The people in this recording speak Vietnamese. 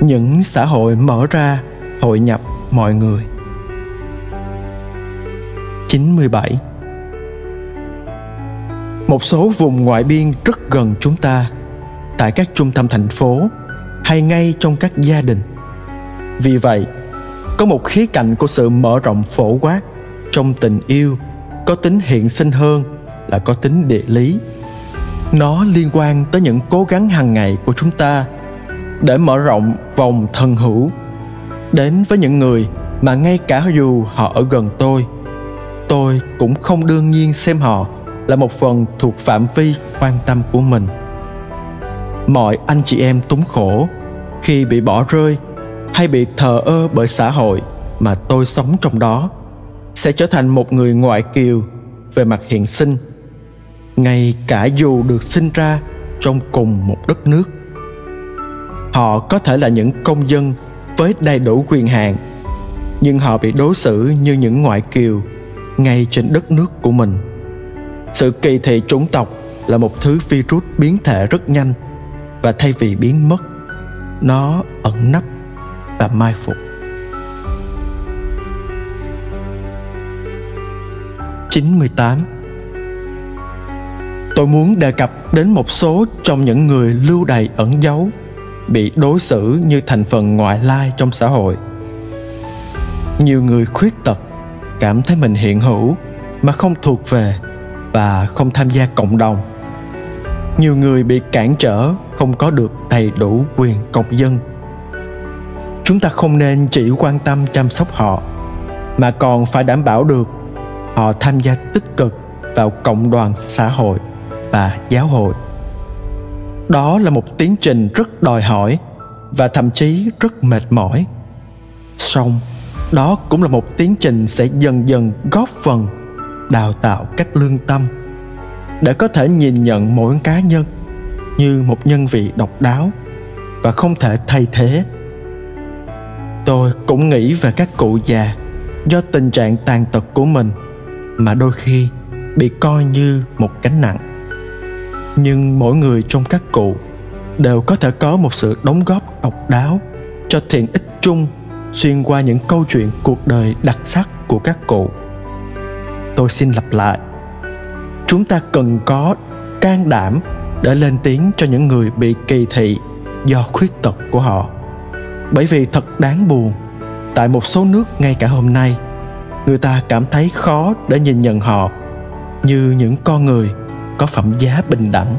những xã hội mở ra, hội nhập mọi người. 97 một số vùng ngoại biên rất gần chúng ta, tại các trung tâm thành phố hay ngay trong các gia đình. Vì vậy, có một khía cạnh của sự mở rộng phổ quát trong tình yêu có tính hiện sinh hơn là có tính địa lý. Nó liên quan tới những cố gắng hàng ngày của chúng ta để mở rộng vòng thân hữu. Đến với những người mà ngay cả dù họ ở gần tôi tôi cũng không đương nhiên xem họ là một phần thuộc phạm vi quan tâm của mình. Mọi anh chị em túng khổ khi bị bỏ rơi hay bị thờ ơ bởi xã hội mà tôi sống trong đó sẽ trở thành một người ngoại kiều về mặt hiện sinh, ngay cả dù được sinh ra trong cùng một đất nước họ có thể là những công dân với đầy đủ quyền hạn, nhưng họ bị đối xử như những ngoại kiều ngay trên đất nước của mình. Sự kỳ thị chủng tộc là một thứ virus biến thể rất nhanh và thay vì biến mất, nó ẩn nấp và mai phục. 98 Tôi muốn đề cập đến một số trong những người lưu đày ẩn giấu bị đối xử như thành phần ngoại lai trong xã hội. Nhiều người khuyết tật cảm thấy mình hiện hữu mà không thuộc về và không tham gia cộng đồng. Nhiều người bị cản trở không có được đầy đủ quyền công dân. Chúng ta không nên chỉ quan tâm chăm sóc họ, mà còn phải đảm bảo được họ tham gia tích cực vào cộng đoàn xã hội và giáo hội đó là một tiến trình rất đòi hỏi và thậm chí rất mệt mỏi. Song đó cũng là một tiến trình sẽ dần dần góp phần đào tạo các lương tâm để có thể nhìn nhận mỗi cá nhân như một nhân vị độc đáo và không thể thay thế. Tôi cũng nghĩ về các cụ già do tình trạng tàn tật của mình mà đôi khi bị coi như một gánh nặng nhưng mỗi người trong các cụ đều có thể có một sự đóng góp độc đáo cho thiện ích chung xuyên qua những câu chuyện cuộc đời đặc sắc của các cụ. Tôi xin lặp lại. Chúng ta cần có can đảm để lên tiếng cho những người bị kỳ thị do khuyết tật của họ. Bởi vì thật đáng buồn, tại một số nước ngay cả hôm nay, người ta cảm thấy khó để nhìn nhận họ như những con người có phẩm giá bình đẳng.